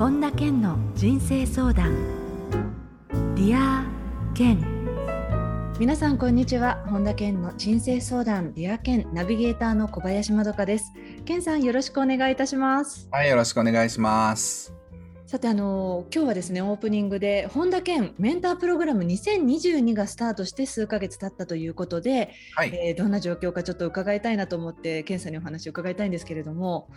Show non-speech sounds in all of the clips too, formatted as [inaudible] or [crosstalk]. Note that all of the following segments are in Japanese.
本田健の人生相談。 Dear Ken 皆さんこんにちは。本田健の人生相談 Dear Ken ナビゲーターの小林まどかです。健さんよろしくお願いいたします。はいよろしくお願いします。さてあの今日はですねオープニングで本田健メンタープログラム2022がスタートして数ヶ月経ったということで、はい、えー、どんな状況かちょっと伺いたいなと思って健さんにお話を伺いたいんですけれども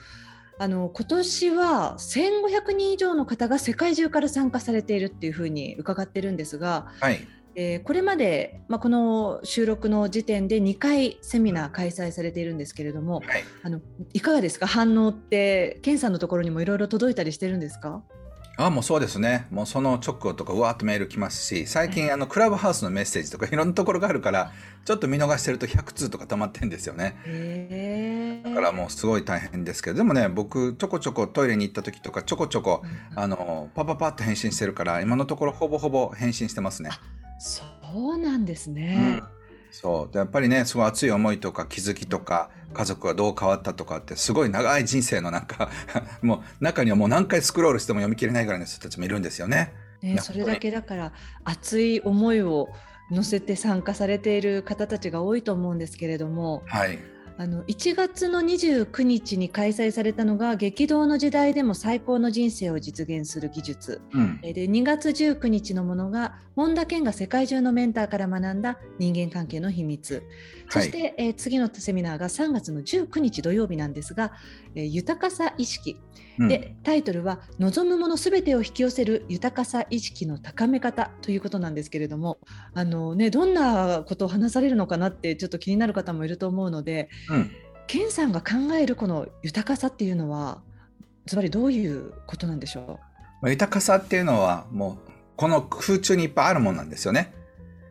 あの今年は1500人以上の方が世界中から参加されているっていうふうに伺ってるんですが、はい。えー、これまで、まあ、この収録の時点で2回セミナー開催されているんですけれども、はい、あのいかがですか？反応って健さんのところにもいろいろ届いたりしてるんですか？あもうそうですね。もうその直後とかうわーっとメール来ますし、最近あのクラブハウスのメッセージとかいろんなところがあるから、ちょっと見逃してると100通とか溜まってんですよね。だからもうすごい大変ですけど、でもね、僕ちょこちょこトイレに行った時とかちょこちょこ、あの、パパパッと返信してるから、今のところほぼほぼ返信してますね。そうなんですね。うんそうやっぱりねすごい熱い思いとか気づきとか家族がどう変わったとかってすごい長い人生のなんかもう中にはもう何回スクロールしても読み切れないぐらいの人たちもいるんですよね。ねそれだけだから熱い思いを乗せて参加されている方たちが多いと思うんですけれども、はい、あの1月の29日に開催されたのが激動の時代でも最高の人生を実現する技術、うん、で2月19日のものが本田健が世界中のメンターから学んだ人間関係の秘密。そして、はい、えー、次のセミナーが3月の19日土曜日なんですが、えー、豊かさ意識でタイトルは「望むものすべてを引き寄せる豊かさ意識の高め方」ということなんですけれどもあの、ね、どんなことを話されるのかなってちょっと気になる方もいると思うので、うん、ケンさんが考えるこの豊かさっていうのはつまりどういうことなんでしょう？豊かさっていうのはもうこの空中にいっぱいあるもんなんですよね。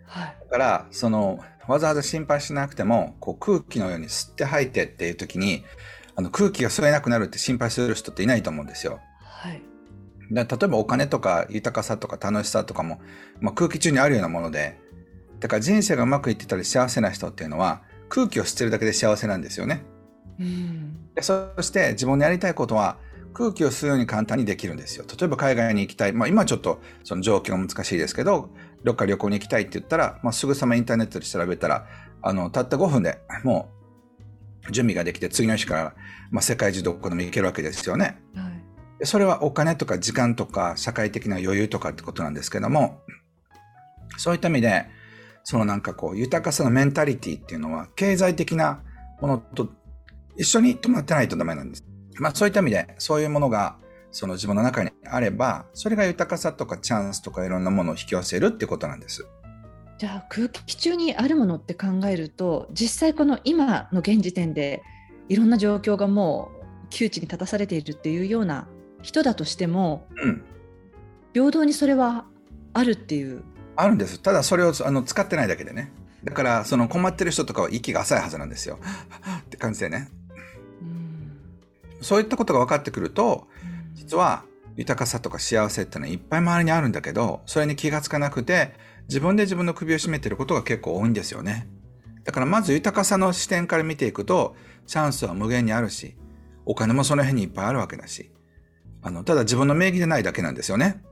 はい、だからそのわざわざ心配しなくてもこう空気のように吸って吐いてっていう時にあの空気が吸えなくなるって心配する人っていないと思うんですよ。はい、例えばお金とか豊かさとか楽しさとかも、まあ、空気中にあるようなものでだから人生がうまくいってたり幸せな人っていうのは空気を吸ってるだけで幸せなんですよね。うん、でそして自分のやりたいことは空気を吸うように簡単にできるんですよ。例えば海外に行きたい。まあ今ちょっとその状況が難しいですけど、どっか旅行に行きたいって言ったら、まあ、すぐさまインターネットで調べたら、あの、たった5分でもう準備ができて次の日から、まあ、世界中どこでも行けるわけですよね。はい、それはお金とか時間とか社会的な余裕とかってことなんですけども、そういった意味で、そのなんかこう豊かさのメンタリティっていうのは経済的なものと一緒に止まってないとダメなんです。まあそういった意味でそういうものがその自分の中にあれば、それが豊かさとかチャンスとかいろんなものを引き寄せるってことなんです。じゃあ空気中にあるものって考えると実際この今の現時点でいろんな状況がもう窮地に立たされているっていうような人だとしても、うん、平等にそれはあるっていう？あるんです。ただそれをあの使ってないだけでね。だからその困ってる人とかは息が浅いはずなんですよ。って感じでね。うん、そういったことが分かってくると、実は豊かさとか幸せってのはいっぱい周りにあるんだけど、それに気がつかなくて、自分で自分の首を絞めてることが結構多いんですよね。だからまず豊かさの視点から見ていくと、チャンスは無限にあるし、お金もその辺にいっぱいあるわけだし、あの、ただ自分の名義でないだけなんですよね。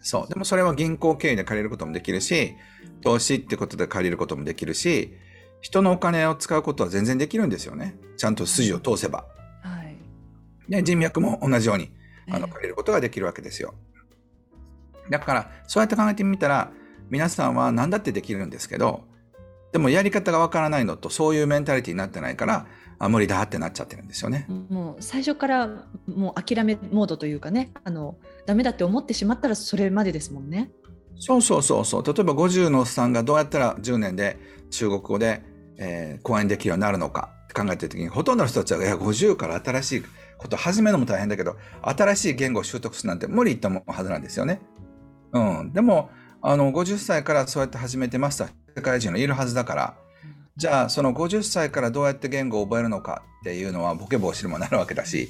そう。でもそれは銀行経営で借りることもできるし、投資ってことで借りることもできるし、人のお金を使うことは全然できるんですよね。ちゃんと筋を通せば。で、人脈も同じように、あの、借りることができるわけですよ。だから、そうやって考えてみたら、皆さんは何だってできるんですけど、でもやり方がわからないのと、そういうメンタリティになってないから、あ無理だってなっちゃってるんですよね。もう最初からもう諦めモードというかね、あのダメだって思ってしまったらそれまでですもんね。そうそうそうそう。例えば50のおっさんがどうやったら10年で中国語で、えー、講演できるようになるのかって考えてる時に、ほとんどの人たちは、いや、50から新しいこと始めるのも大変だけど、新しい言語を習得するなんて無理って思うはずなんですよね。うん。でも、あの、50歳からそうやって始めてました。世界中のいるはずだから、じゃあ、その50歳からどうやって言語を覚えるのかっていうのは、ボケ防止にもなるわけだし、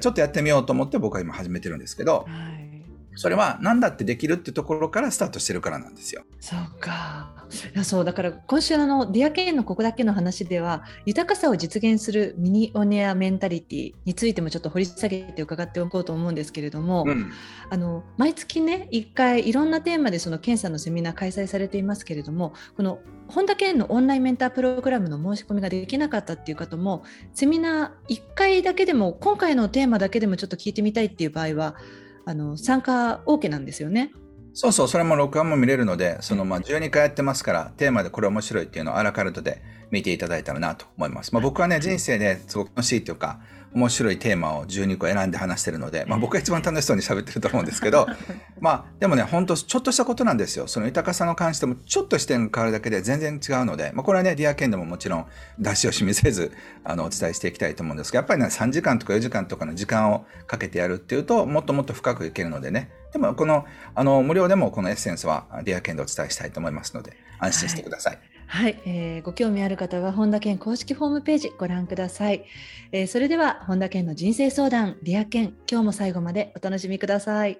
ちょっとやってみようと思って僕は今始めてるんですけど、はい、それは何だってできるってところからスタートしてるからなんですよ。そうか。いやそうだから今週のディアケンのここだけの話では豊かさを実現するミニオネアメンタリティについてもちょっと掘り下げて伺っておこうと思うんですけれども、うん、あの毎月ね1回いろんなテーマでその検査のセミナー開催されていますけれどもこの本田健のオンラインメンタープログラムの申し込みができなかったっていう方もセミナー1回だけでも今回のテーマだけでもちょっと聞いてみたいっていう場合はあの参加 OK なんですよね。そうそう、それも録画も見れるので、そのまあ12回やってますから、テーマでこれ面白いっていうのをアラカルトで見ていただいたらなと思います。まあ、僕はね、人生ですごく楽しいというか、面白いテーマを12個選んで話してるので、まあ、僕が一番楽しそうに喋ってると思うんですけど、[laughs] まあ、でもね、本当ちょっとしたことなんですよ。その豊かさの関しても、ちょっと視点が変わるだけで全然違うので、まあ、これはね、ディアケンでももちろん出し惜しみせず、あの、お伝えしていきたいと思うんですけど、やっぱりね、3時間とか4時間とかの時間をかけてやるっていうと、もっともっと深くいけるのでね、でも、この、あの、無料でもこのエッセンスはディアケンでお伝えしたいと思いますので、安心してください。はいはい、えー、ご興味ある方は本田健公式ホームページご覧ください、えー、それでは本田健の人生相談リア健今日も最後までお楽しみください。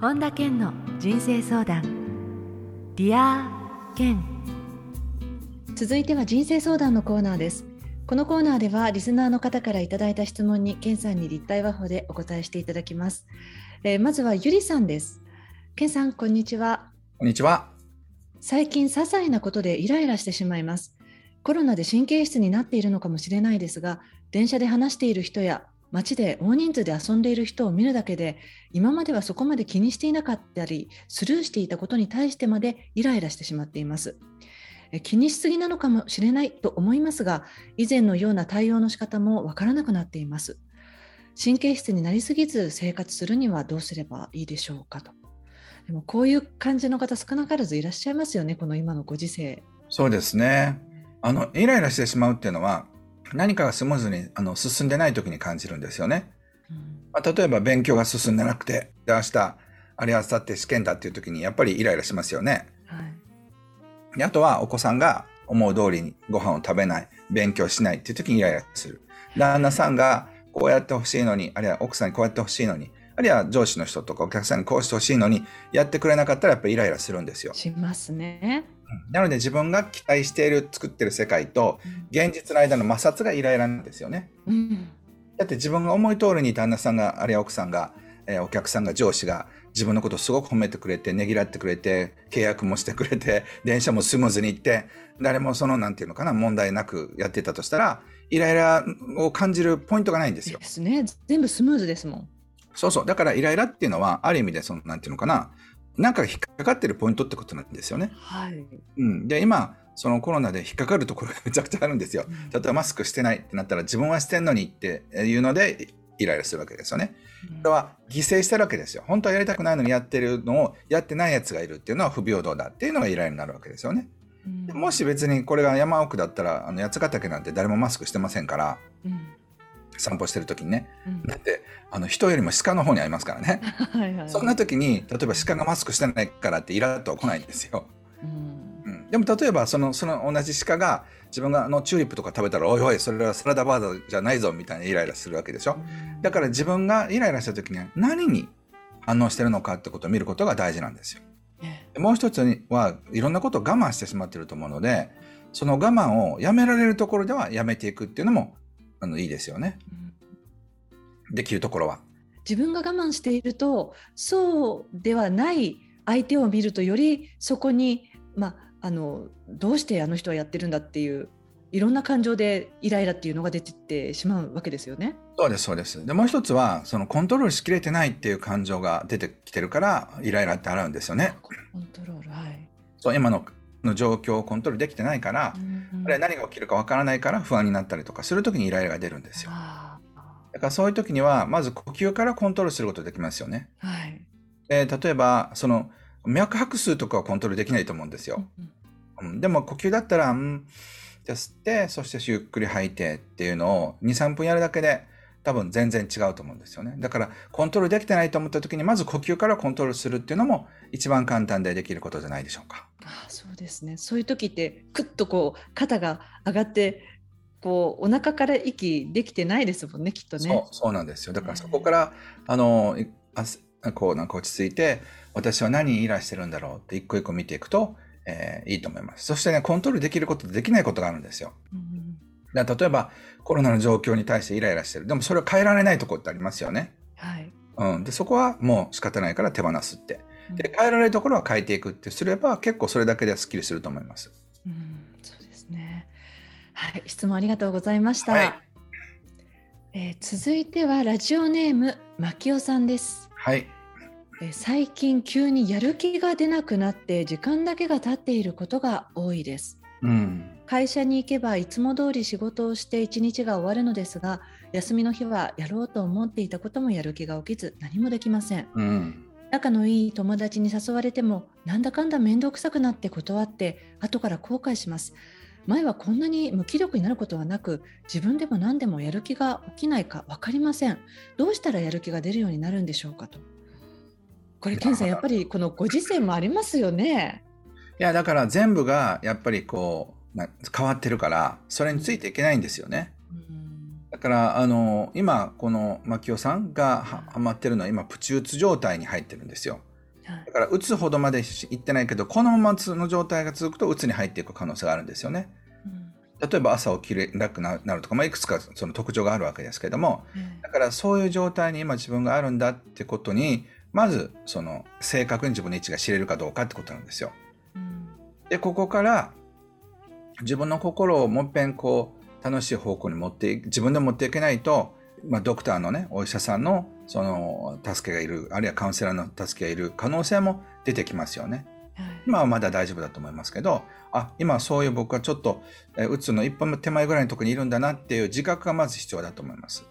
本田健の人生相談リア健続いては人生相談のコーナーです。このコーナーではリスナーの方からいただいた質問に健さんに立体話法でお答えしていただきますえー、まずはゆりさんです。けんさん、こんにちは。こんにちは。最近、些細なことでイライラしてしまいます。コロナで神経質になっているのかもしれないですが、電車で話している人や街で大人数で遊んでいる人を見るだけで、今まではそこまで気にしていなかったり、スルーしていたことに対してまでイライラしてしまっています。気にしすぎなのかもしれないと思いますが、以前のような対応の仕方もわからなくなっています。神経質になりすぎず生活するにはどうすればいいでしょうかと。でもこういう感じの方少なからずいらっしゃいますよね、この今のご時世。そうですね。あの、イライラしてしまうっていうのは、何かがスムーズにあの進んでない時に感じるんですよね。うんまあ、例えば勉強が進んでなくて、で明日、あるいは明後日試験だっていう時にやっぱりイライラしますよね。はい、であとはお子さんが思う通りにご飯を食べない、勉強しないっていう時にイライラする。旦那さんがこうやってほしいのに、あるいは奥さんにこうやってほしいのに、あるいは上司の人とかお客さんにこうしてほしいのに、やってくれなかったらやっぱりイライラするんですよ。しますね。なので自分が期待している作ってる世界と現実の間の摩擦がイライラなんですよね。うん、だって自分が思い通りに旦那さんがあるいは奥さんが、えー、お客さんが上司が自分のことをすごく褒めてくれてねぎらってくれて契約もしてくれて電車もスムーズに行って誰もそのなんていうのかな問題なくやってたとしたらイライラを感じるポイントがないんですよ。ですね。全部スムーズですもん。そうそう。だからイライラっていうのは、ある意味で、その、なんていうのかな、なんか引っかかってるポイントってことなんですよね。はい。うん。で、今、そのコロナで引っかかるところが [laughs] めちゃくちゃあるんですよ。例えばマスクしてないってなったら、自分はしてんのにっていうので、イライラするわけですよね。これは犠牲してるわけですよ。本当はやりたくないのにやってるのをやってないやつがいるっていうのは不平等だっていうのがイライラになるわけですよね。うん、もし別にこれが山奥だったらあの八ヶ岳なんて誰もマスクしてませんから、うん、散歩してる時にね、うん、だってあの人よりも鹿の方にありますからね。[laughs] はいはい、そんな時に例えば鹿がマスクしてないからってイラッとは来ないんですよ。でも例えばそのその同じ鹿が自分があのチューリップとか食べたら「おいおいそれはサラダバードじゃないぞ」みたいなイライラするわけでしょ。だから自分がイライラした時に何に反応してるのかってことを見ることが大事なんですよ。もう一つはいろんなことを我慢してしまっていると思うのでその我慢をやめられるところではやめていくっていうのもあのいいですよね。うん、できるところは。自分が我慢しているとそうではない相手を見るとよりそこに、まあ、あのどうしてあの人はやってるんだっていういろんな感情でイライラっていうのが出てってしまうわけですよね。そうですそうです。でもう一つはそのコントロールしきれてないっていう感情が出てきてるからイライラってあるんですよね。コントロールはい。そう今のの状況をコントロールできてないから、うんうん、あれ何が起きるかわからないから不安になったりとかするときにイライラが出るんですよ。だからそういう時にはまず呼吸からコントロールすることできますよね。はい。え例えばその脈拍数とかはコントロールできないと思うんですよ。うん、うん、でも呼吸だったら、うん、じゃ吸ってそしてゆっくり吐いてっていうのを23分やるだけで多分全然違うと思うんですよね。だからコントロールできてないと思った時にまず呼吸からコントロールするっていうのも一番簡単でできることじゃないでしょうか。あそうですね。そういう時ってクッとこう肩が上がってこうお腹から息できてないですもんねきっとね。そうそうなんですよだからそこから、あのあこうなんか落ち着いて私は何にイラしてるんだろうって一個一個見ていくと、えー、いいと思います。そしてねコントロールできることとできないことがあるんですよ。うん、例えばコロナの状況に対してイライラしてるでもそれを変えられないところってありますよね。はいうん、でそこはもう仕方ないから手放すって。で変えられるところは変えていくってすれば結構それだけでスッキリすると思います。うん、そうですね。はい、質問ありがとうございました。はい、えー、続いてはラジオネームマキオさんです。はい。えー、最近急にやる気が出なくなって時間だけが経っていることが多いです。うん、会社に行けばいつも通り仕事をして一日が終わるのですが休みの日はやろうと思っていたこともやる気が起きず何もできません、うん、仲のいい友達に誘われてもなんだかんだ面倒くさくなって断って後から後悔します。前はこんなに無気力になることはなく自分でも何でもやる気が起きないか分かりません。どうしたらやる気が出るようになるんでしょうかとこれ健さんやっぱりこのご時世もありますよね。いやだから全部がやっぱりこう変わってるからそれについていけないんですよね、だからあの今この牧雄さんがはまってるのは今プチ打つ状態に入ってるんですよ。だから打つほどまでいってないけどこのままの状態が続くと打つに入っていく可能性があるんですよね。例えば朝起きれなくなるとか、まあ、いくつかその特徴があるわけですけども、だからそういう状態に今自分があるんだってことにまずその正確に自分の位置が知れるかどうかってことなんですよ。でここから自分の心をもっぺんこう楽しい方向に持って自分で持っていけないと、まあ、ドクターのねお医者さんのその助けがいるあるいはカウンセラーの助けがいる可能性も出てきますよね。はい、今はまだ大丈夫だと思いますけどあ今そういう僕はちょっとうつの一歩手前ぐらいのとこにいるんだなっていう自覚がまず必要だと思います。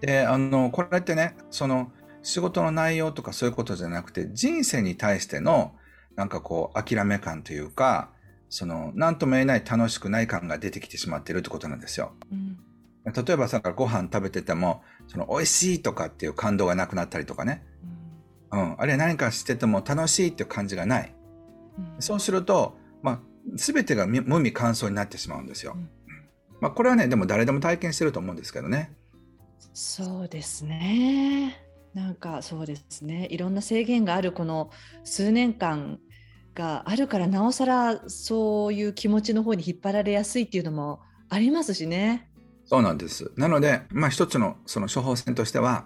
であのこれってねその仕事の内容とかそういうことじゃなくて人生に対してのなんかこう諦め感というかその何とも言えない楽しくない感が出てきてしまっているってことなんですよ。うん、例えばさご飯食べててもその美味しいとかっていう感動がなくなったりとかね、うん、うん、あるいは何かしてても楽しいっていう感じがない、うん、そうすると、まあ、全てが無味乾燥になってしまうんですよ。まあ、これはねでも誰でも体験してると思うんですけどね。そうですねなんかそうですねいろんな制限があるこの数年間があるからなおさらそういう気持ちの方に引っ張られやすいっていうのもありますしね。そうなんです。なので、まあ一つのその処方箋としては、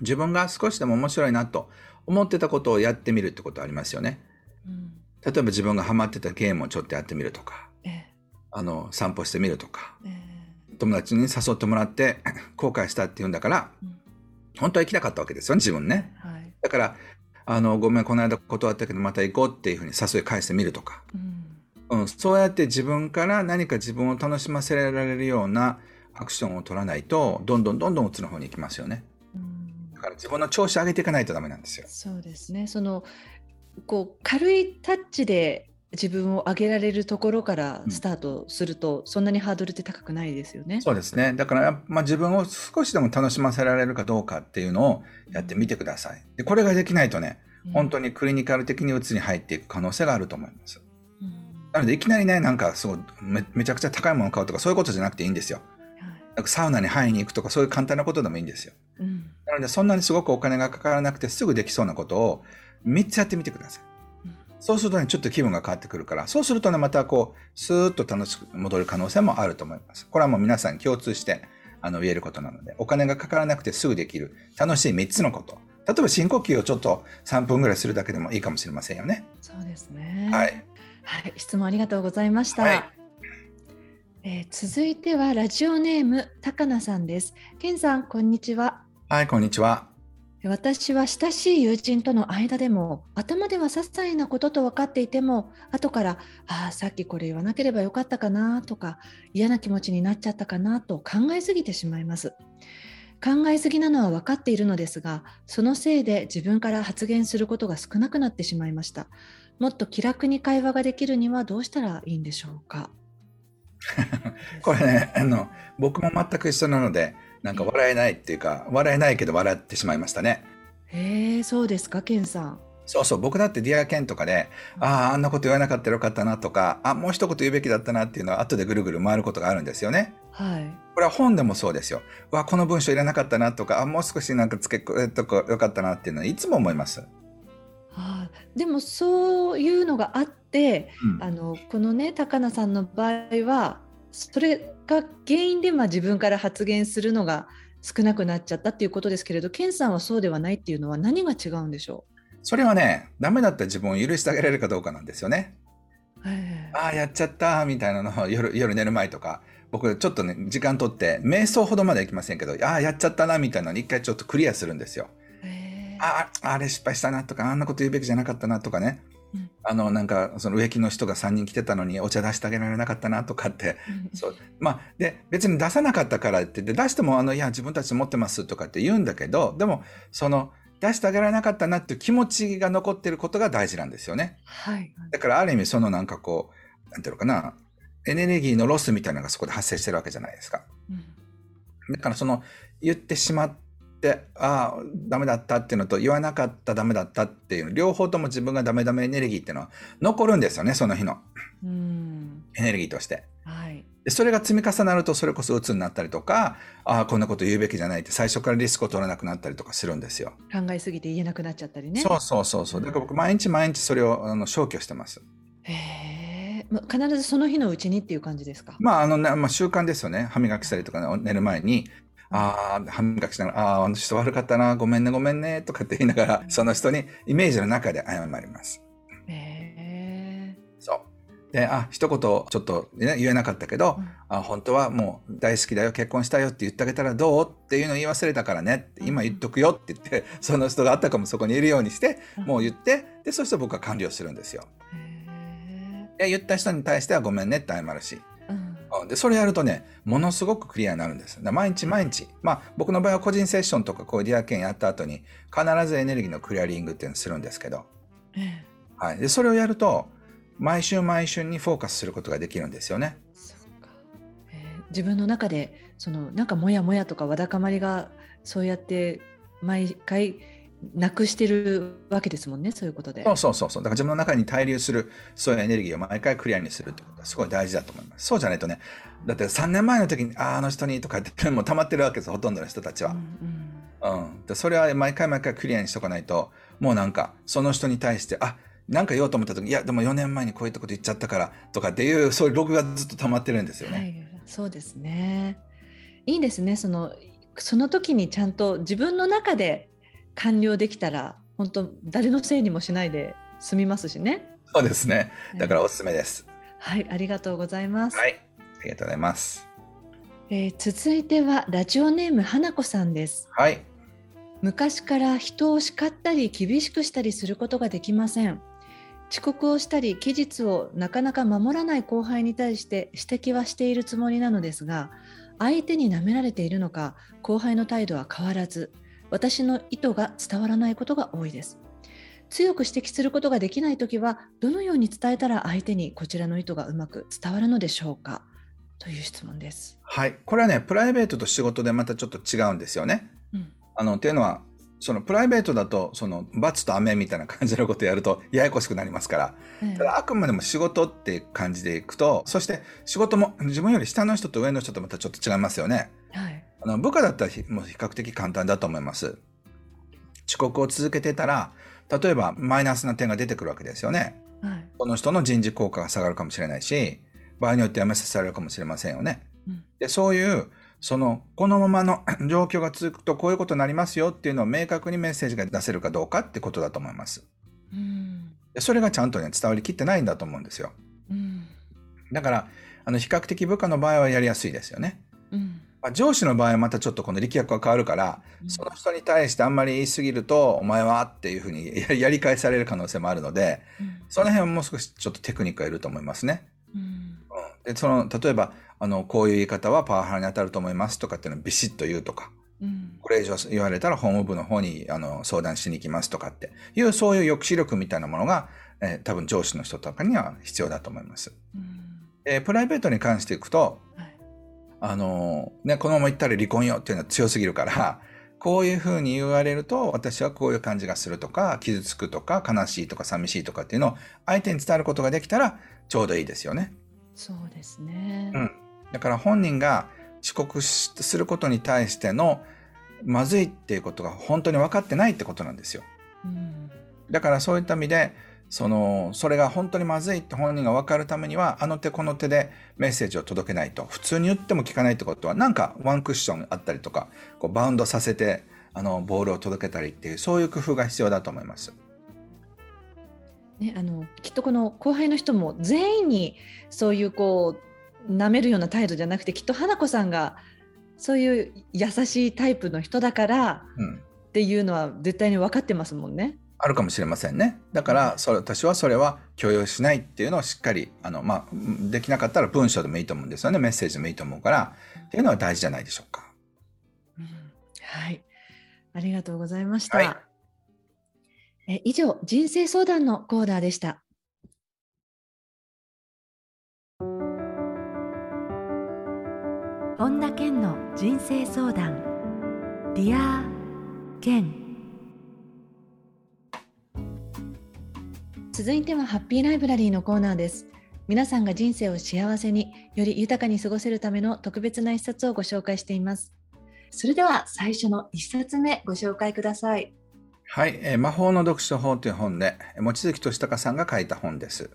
自分が少しでも面白いなと思ってたことをやってみるってことありますよね。うん、例えば自分がハマってたゲームをちょっとやってみるとか、ええ、あの散歩してみるとか、え、友達に誘ってもらって後悔したっていうんだから、うん、本当は行きたかったわけですよね自分ね。はい、だからあの、ごめん、この間断ったけどまた行こうっていうふうに誘い返してみるとか、うん、うん、そうやって自分から何か自分を楽しませられるようなアクションを取らないと、どんどんどんどんうつの方に行きますよね。うん、だから自分の調子上げていかないとダメなんですよ。そうですね。その、こう、軽いタッチで自分を上げられるところからスタートすると、うん、そんなにハードルって高くないですよね。そうですね。だから、まあ、自分を少しでも楽しませられるかどうかっていうのをやってみてください。でこれができないとね、本当にクリニカル的にうつに入っていく可能性があると思います。うん、なので、いきなりね、なんかそうめ、めちゃくちゃ高いものを買うとか、そういうことじゃなくていいんですよ。なんかサウナに入りに行くとか、そういう簡単なことでもいいんですよ。うん、なので、そんなにすごくお金がかからなくてすぐできそうなことを3つやってみてください。そうするとね、ちょっと気分が変わってくるから、そうするとね、またこう、スーッと楽しく戻る可能性もあると思います。これはもう皆さん共通して、あの、言えることなので、お金がかからなくてすぐできる、楽しい3つのこと。例えば深呼吸をちょっと3分ぐらいするだけでもいいかもしれませんよね。そうですね。はい。はい、質問ありがとうございました。はい、えー、続いてはラジオネーム高菜さんです。健さんこんにちは。はい、こんにちは。私は親しい友人との間でも頭では些細なことと分かっていても後から「ああさっきこれ言わなければよかったかな」とか嫌な気持ちになっちゃったかなと考えすぎてしまいます。考えすぎなのは分かっているのですがそのせいで自分から発言することが少なくなってしまいましたもっと気楽に会話ができるにはどうしたらいいんでしょうか？[laughs] これねあの僕も全く一緒なのでなんか笑えないっていうか笑えないけど笑ってしまいましたねへえそうですかケンさんそうそう、僕だってディアケンとかで、ああ、あんなこと言わなかったらよかったなとか、あ、もう一言言うべきだったなっていうのは後でぐるぐる回ることがあるんですよね。はい。これは本でもそうですよ。わ、この文章いらなかったなとか、あ、もう少しなんか付け加えとかよかったなっていうのはいつも思います。はあ、でもそういうのがあって、うん、あのこのね高菜さんの場合はそれが原因でまあ自分から発言するのが少なくなっちゃったっていうことですけれど、健さんはそうではないっていうのは何が違うんでしょう？それはね、ダメだった自分を許してあげられるかどうかなんですよね。ああ、やっちゃったみたいなのを [laughs] 夜夜寝る前とか、僕ちょっとね、時間とって、瞑想ほどまではいきませんけど、ああ、やっちゃったなみたいなのに一回ちょっとクリアするんですよ。ああ、あれ失敗したなとか、あんなこと言うべきじゃなかったなとかね。あのなんかその植木の人が3人来てたのにお茶出してあげられなかったなとかって、そう。まあ、で別に出さなかったからってで出してもあのいや自分たち持ってますとかって言うんだけどでもその出してあげられなかったなっていう気持ちが残ってることが大事なんですよね。はい、だからある意味そのなんかこうなんていうのかなエネルギーのロスみたいなのがそこで発生してるわけじゃないですか。うん、だからその言ってしまっってああダメだったっていうのと言わなかったダメだったっていう両方とも自分がダメダメエネルギーっていうのは残るんですよねその日のエネルギーとして。はい、でそれが積み重なるとそれこそ鬱になったりとかああこんなこと言うべきじゃないって最初からリスクを取らなくなったりとかするんですよ。考えすぎて言えなくなっちゃったりね。そうそうそうそうだから僕毎日毎日それをあの消去してます。へえ必ずその日のうちにっていう感じですか？まああのね、まあ、習慣ですよね。歯磨きしたりとか、ね、寝る前にああ、歯磨きしながら、ああ、あの人悪かったな、ごめんね、ごめんね、とかって言いながら、その人にイメージの中で謝ります。へえ。そう。で、あ、一言ちょっと、ね、言えなかったけど、うん、あ本当はもう大好きだよ、結婚したよって言ってあげたらどうっていうのを言い忘れたからね、今言っとくよって言って、[laughs] その人があったかもそこにいるようにして、もう言って、で、そして僕は完了するんですよ。で、言った人に対してはごめんねって謝るし。で、それやるとね、ものすごくクリアになるんです。毎日毎日。まあ、僕の場合は個人セッションとかこう Dear Ken やった後に、必ずエネルギーのクリアリングっていうのをするんですけど、ええ、はい。で、それをやると、毎瞬毎瞬にフォーカスすることができるんですよね。そうか。えー、自分の中で、その、なんかモヤモヤとかわだかまりが、そうやって毎回、なくしてるわけですもんね、そういうことで。そうそうそうそう。だから自分の中に滞留する、そういうエネルギーを毎回クリアにするってことはすごい大事だと思います。そうじゃないとね、だって3年前の時に、ああ、あの人にとかってもう溜まってるわけです、ほとんどの人たちは。うん、うん、うん、でそれは毎回毎回クリアにしとかないと、もうなんか、その人に対して、あなんか言おうと思った時いや、でも4年前にこういったこと言っちゃったからとかっていう、そういうログがずっと溜まってるんですよね。はい、そうですね。いいですね。そのその時にちゃんと自分の中で完了できたら本当誰のせいにもしないで済みますしね。そうですね。だからおすすめです。はい、ありがとうございます。はい、ありがとうございます。えー、続いてはラジオネーム花子さんです。はい。昔から人を叱ったり厳しくしたりすることができません。遅刻をしたり期日をなかなか守らない後輩に対して指摘はしているつもりなのですが相手に舐められているのか後輩の態度は変わらず私の意図が伝わらないことが多いです。強く指摘することができないときはどのように伝えたら相手にこちらの意図がうまく伝わるのでしょうか？という質問です。はい、これはねプライベートと仕事でまたちょっと違うんですよね。うん、あのっていうのはそのプライベートだとその罰と雨みたいな感じのことやるとややこしくなりますから、うん、ただあくまでも仕事って感じでいくとそして仕事も自分より下の人と上の人とまたちょっと違いますよね。はい、あの部下だったらもう比較的簡単だと思います。遅刻を続けてたら例えばマイナスな点が出てくるわけですよね。はい、この人の人事効果が下がるかもしれないし場合によって辞めさせられるかもしれませんよね。うん、でそういうそのこのままの [coughs] 状況が続くとこういうことになりますよっていうのを明確にメッセージが出せるかどうかってことだと思います。うん、それがちゃんとね伝わりきってないんだと思うんですよ。うん、だからあの比較的部下の場合はやりやすいですよね。うんまあ、上司の場合はまたちょっとこの力学が変わるから、うん、その人に対してあんまり言い過ぎると、お前はっていうふうに [laughs] やり返される可能性もあるので、うん、その辺はもう少しちょっとテクニックがいると思いますね。うん、でその例えばあの、こういう言い方はパワハラに当たると思いますとかっていうのをビシッと言うとか、これ以上言われたら法務部の方にあの相談しに行きますとかっていう、そういう抑止力みたいなものが、えー、多分上司の人とかには必要だと思います。えー、プライベートに関していくと、あのね、このまま行ったら離婚よっていうのは強すぎるから、こういうふうに言われると私はこういう感じがするとか傷つくとか悲しいとか寂しいとかっていうのを相手に伝えることができたらちょうどいいですよね。そうですね、うん、だから本人が遅刻することに対してのまずいっていうことが本当に分かってないってことなんですよ。うん、だからそういった意味でそのそれが本当にまずいって本人が分かるためにはあの手この手でメッセージを届けないと普通に言っても聞かないってことはなんかワンクッションあったりとかこうバウンドさせてあのボールを届けたりっていうそういう工夫が必要だと思います。ね、あのきっとこの後輩の人も全員にそういうこう舐めるような態度じゃなくてきっと花子さんがそういう優しいタイプの人だから、うん、っていうのは絶対に分かってますもんね。あるかもしれませんね。だからそれ私はそれは許容しないっていうのをしっかりあの、まあ、できなかったら文章でもいいと思うんですよねメッセージでもいいと思うからっていうのは大事じゃないでしょうか。うん、はいありがとうございました。はい、え以上人生相談のコーナーでした。本田健の人生相談 Dear Ken 続いてはハッピーライブラリーのコーナーです。皆さんが人生を幸せにより豊かに過ごせるための特別な一冊をご紹介しています。それでは最初の一冊目ご紹介ください。はい、えー、魔法の読書法という本で望月俊孝さんが書いた本です。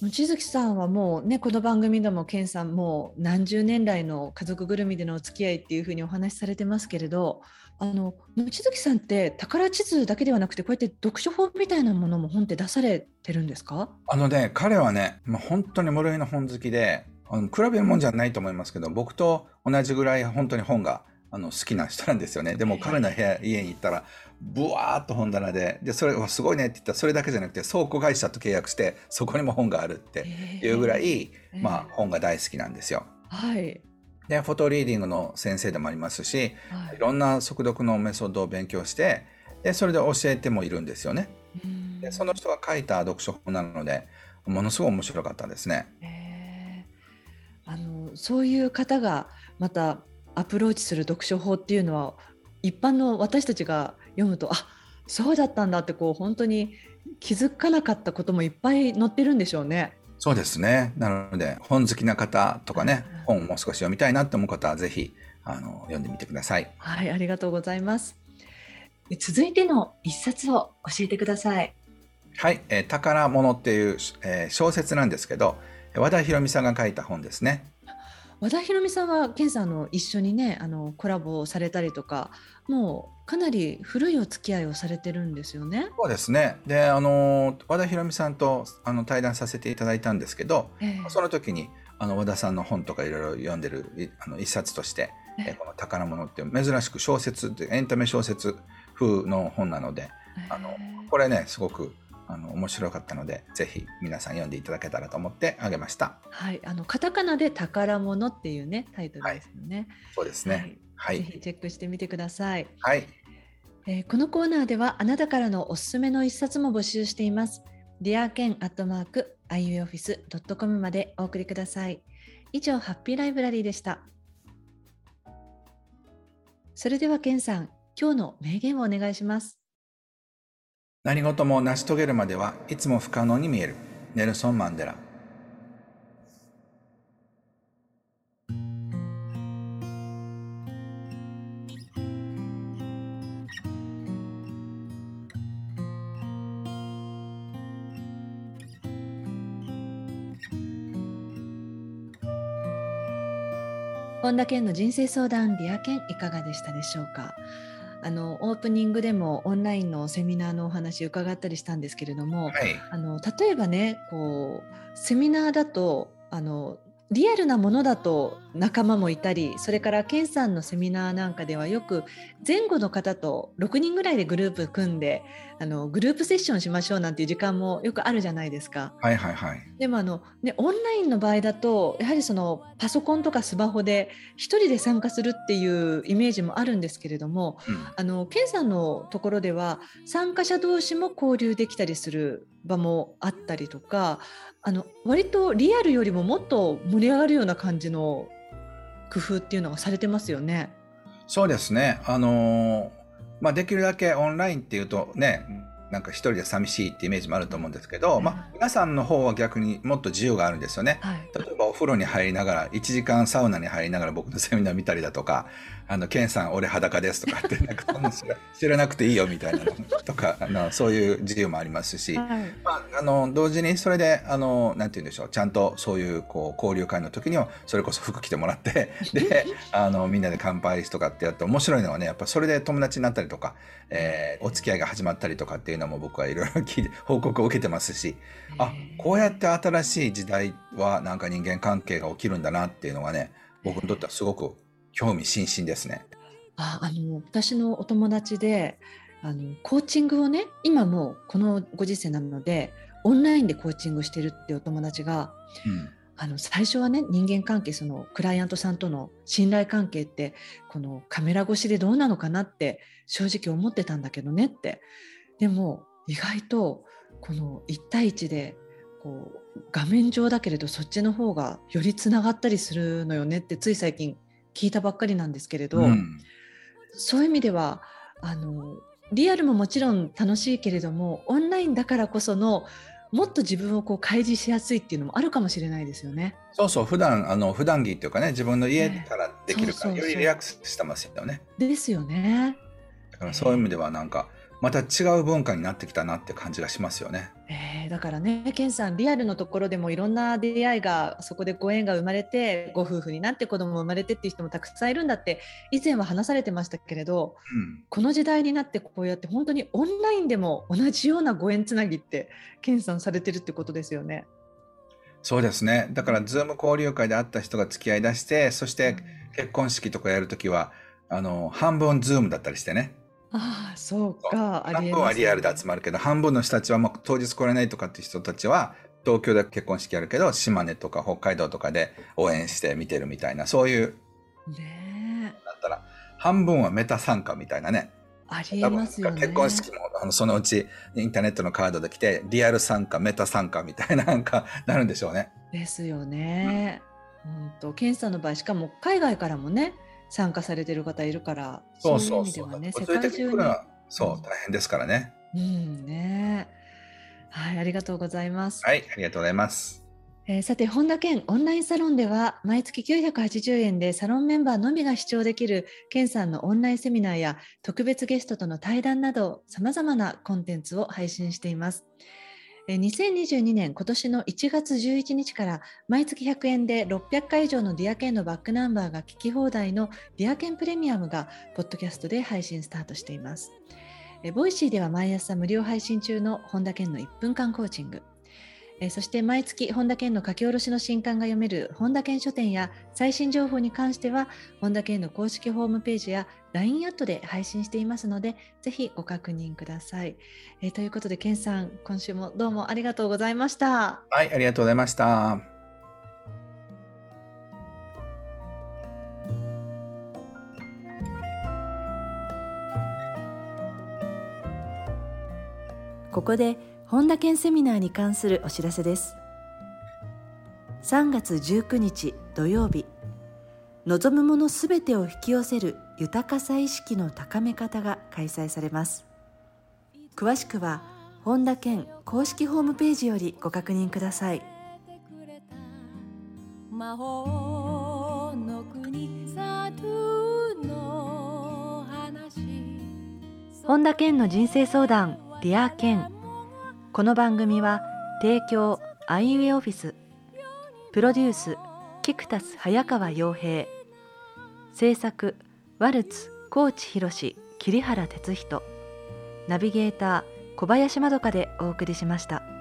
望月さんはもうねこの番組でも健さんもう何十年来の家族ぐるみでのお付き合いっていうふうにお話しされてますけれどあの望月さんって宝地図だけではなくてこうやって読書法みたいなものも本って出されてるんですか？あのね彼はね、まあ、本当に無類の本好きであの比べるもんじゃないと思いますけど僕と同じぐらい本当に本があの好きな人なんですよね。でも彼の部屋家に行ったらブワーっと本棚ででそれはすごいねって言ったらそれだけじゃなくて倉庫会社と契約してそこにも本があるっていうぐらい、まあ、本が大好きなんですよ。はいでフォトリーディングの先生でもありますし、はい、いろんな速読のメソッドを勉強してでそれで教えてもいるんですよね。でその人が書いた読書本なのでものすごい面白かったですね。あのそういう方がまたアプローチする読書法っていうのは一般の私たちが読むとあそうだったんだってこう本当に気づかなかったこともいっぱい載ってるんでしょうね。そうですね。なので、本好きな方とかね、本をもう少し読みたいなと思う方は、ぜひ、あの、読んでみてください。はい、ありがとうございます。続いての一冊を教えてください。はい、えー、宝物っていう、えー、小説なんですけど、和田博美さんが書いた本ですね。和田博美さんは健さんの一緒にねあのコラボをされたりとかもうかなり古いお付き合いをされてるんですよね？そうですね。であの和田博美さんとあの対談させていただいたんですけど、えー、その時にあの和田さんの本とかいろいろ読んでるあの一冊として、えー、この「宝物」って珍しく小説エンタメ小説風の本なので、え。ー、あのこれねすごくあの面白かったのでぜひ皆さん読んでいただけたらと思ってあげました。はい、あのカタカナで宝物っていうねタイトルですよね。はい、そうですね。はい、ぜひチェックしてみてください。はい。えー、このコーナーではあなたからのおすすめの一冊も募集しています。ディアケンアットマーク iuoffice.com までお送りください。以上、ハッピーライブラリーでした。それではケンさん、今日の名言をお願いします。何事も成し遂げるまではいつも不可能に見える。ネルソン・マンデラ。本田健の人生相談 Dear Ken いかがでしたでしょうか？あのオープニングでもオンラインのセミナーのお話伺ったりしたんですけれども、はい、あの例えばねこうセミナーだとあのリアルなものだと仲間もいたりそれから健さんのセミナーなんかではよく前後の方と6人ぐらいでグループ組んであのグループセッションしましょうなんていう時間もよくあるじゃないですか。はいはいはい、でもあの、ね、オンラインの場合だとやはりそのパソコンとかスマホで1人で参加するっていうイメージもあるんですけれども、うん、あの健さんのところでは参加者同士も交流できたりする場もあったりとかあの割とリアルよりももっと盛り上がるような感じの工夫っていうのがされてますよね。そうですね。あのまあ、できるだけオンラインっていうとね、なんか一人で寂しいってイメージもあると思うんですけど、まあ、皆さんの方は逆にもっと自由があるんですよね。はい、例え風呂に入りながら、1時間サウナに入りながら僕のセミナー見たりだとか、あの、ケンさん俺裸ですとかって、[laughs] なんか知らなくていいよみたいなのとか、あのそういう自由もありますし、はい、まあ、あの、同時にそれで、あの、なんて言うんでしょう、ちゃんとそういう、こう、交流会の時には、それこそ服着てもらって、[laughs] で、あの、みんなで乾杯とかってやって面白いのはね、やっぱそれで友達になったりとか、えー、お付き合いが始まったりとかっていうのも僕はいろいろ聞いて、報告を受けてますし、あ、こうやって新しい時代はなんか人間関係が起きるんだなっていうのがね、僕にとってはすごく興味津々ですね。ああの私のお友達であのコーチングをね今もこのご時世なのでオンラインでコーチングしてるっていうお友達が、うん、あの最初はね人間関係そのクライアントさんとの信頼関係ってこのカメラ越しでどうなのかなって正直思ってたんだけどねってでも意外とこの1対1でこう画面上だけれどそっちの方がよりつながったりするのよねってつい最近聞いたばっかりなんですけれど、うん、そういう意味ではあのリアルももちろん楽しいけれどもオンラインだからこそのもっと自分をこう開示しやすいっていうのもあるかもしれないですよね。そうそう普段あの普段着っていうかね自分の家からできるから、よりリラックスしてますよね。ですよね。だからそういう意味ではなんか、また違う文化になってきたなって感じがしますよね。えー、だからね、ケンさん、リアルのところでもいろんな出会いが、そこでご縁が生まれて、ご夫婦になって子供生まれてっていう人もたくさんいるんだって、以前は話されてましたけれど、うん、この時代になってこうやって本当にオンラインでも同じようなご縁つなぎって、ケンさんされてるってことですよね。そうですね。だから、 Zoom 交流会で会った人が付き合いだして、そして結婚式とかやるときは、あの、半分 Zoom だったりしてね。ああ、そうか。半分はリアルで集まるけど、半分の人たちはもう当日来れないとかっていう人たちは、東京で結婚式やるけど、島根とか北海道とかで応援して見てるみたいな、そういう。ねだったら、半分はメタ参加みたいなね。ありえますよね。結婚式も、あの、そのうちインターネットのカードで来て、リアル参加、メタ参加みたいななんかなるんでしょうね。ですよね。うん、本当、ケンさんの場合、しかも海外からもね、参加されてる方いるから、そうそうそう。ううね、世界中に。そう、大変ですからね。うんね。はい、ありがとうございます。はい、ありがとうございます。えー、さて本田健オンラインサロンでは毎月980円でサロンメンバーのみが視聴できる健さんのオンラインセミナーや特別ゲストとの対談などさまざまなコンテンツを配信しています。2022年今年の1月11日から毎月100円で600回以上のディアケンのバックナンバーが聞き放題のディアケンプレミアムがポッドキャストで配信スタートしています。ボイシーでは毎朝無料配信中の本田健の1分間コーチング。えそして毎月本田健の書き下ろしの新刊が読める本田健書店や最新情報に関しては本田健の公式ホームページや LINE アットで配信していますのでぜひご確認ください、えということで健さん今週もどうもありがとうございました。はいありがとうございました。ここで本田健セミナーに関するお知らせです。3月19日土曜日望むものすべてを引き寄せる豊かさ意識の高め方が開催されます。詳しくは本田健公式ホームページよりご確認ください。魔法の国サトゥの話。本田健の人生相談ディア健この番組は提供アイウェイオフィスプロデュースキクタス早川洋平制作ワルツ高知博桐原哲人ナビゲーター小林まどかでお送りしました。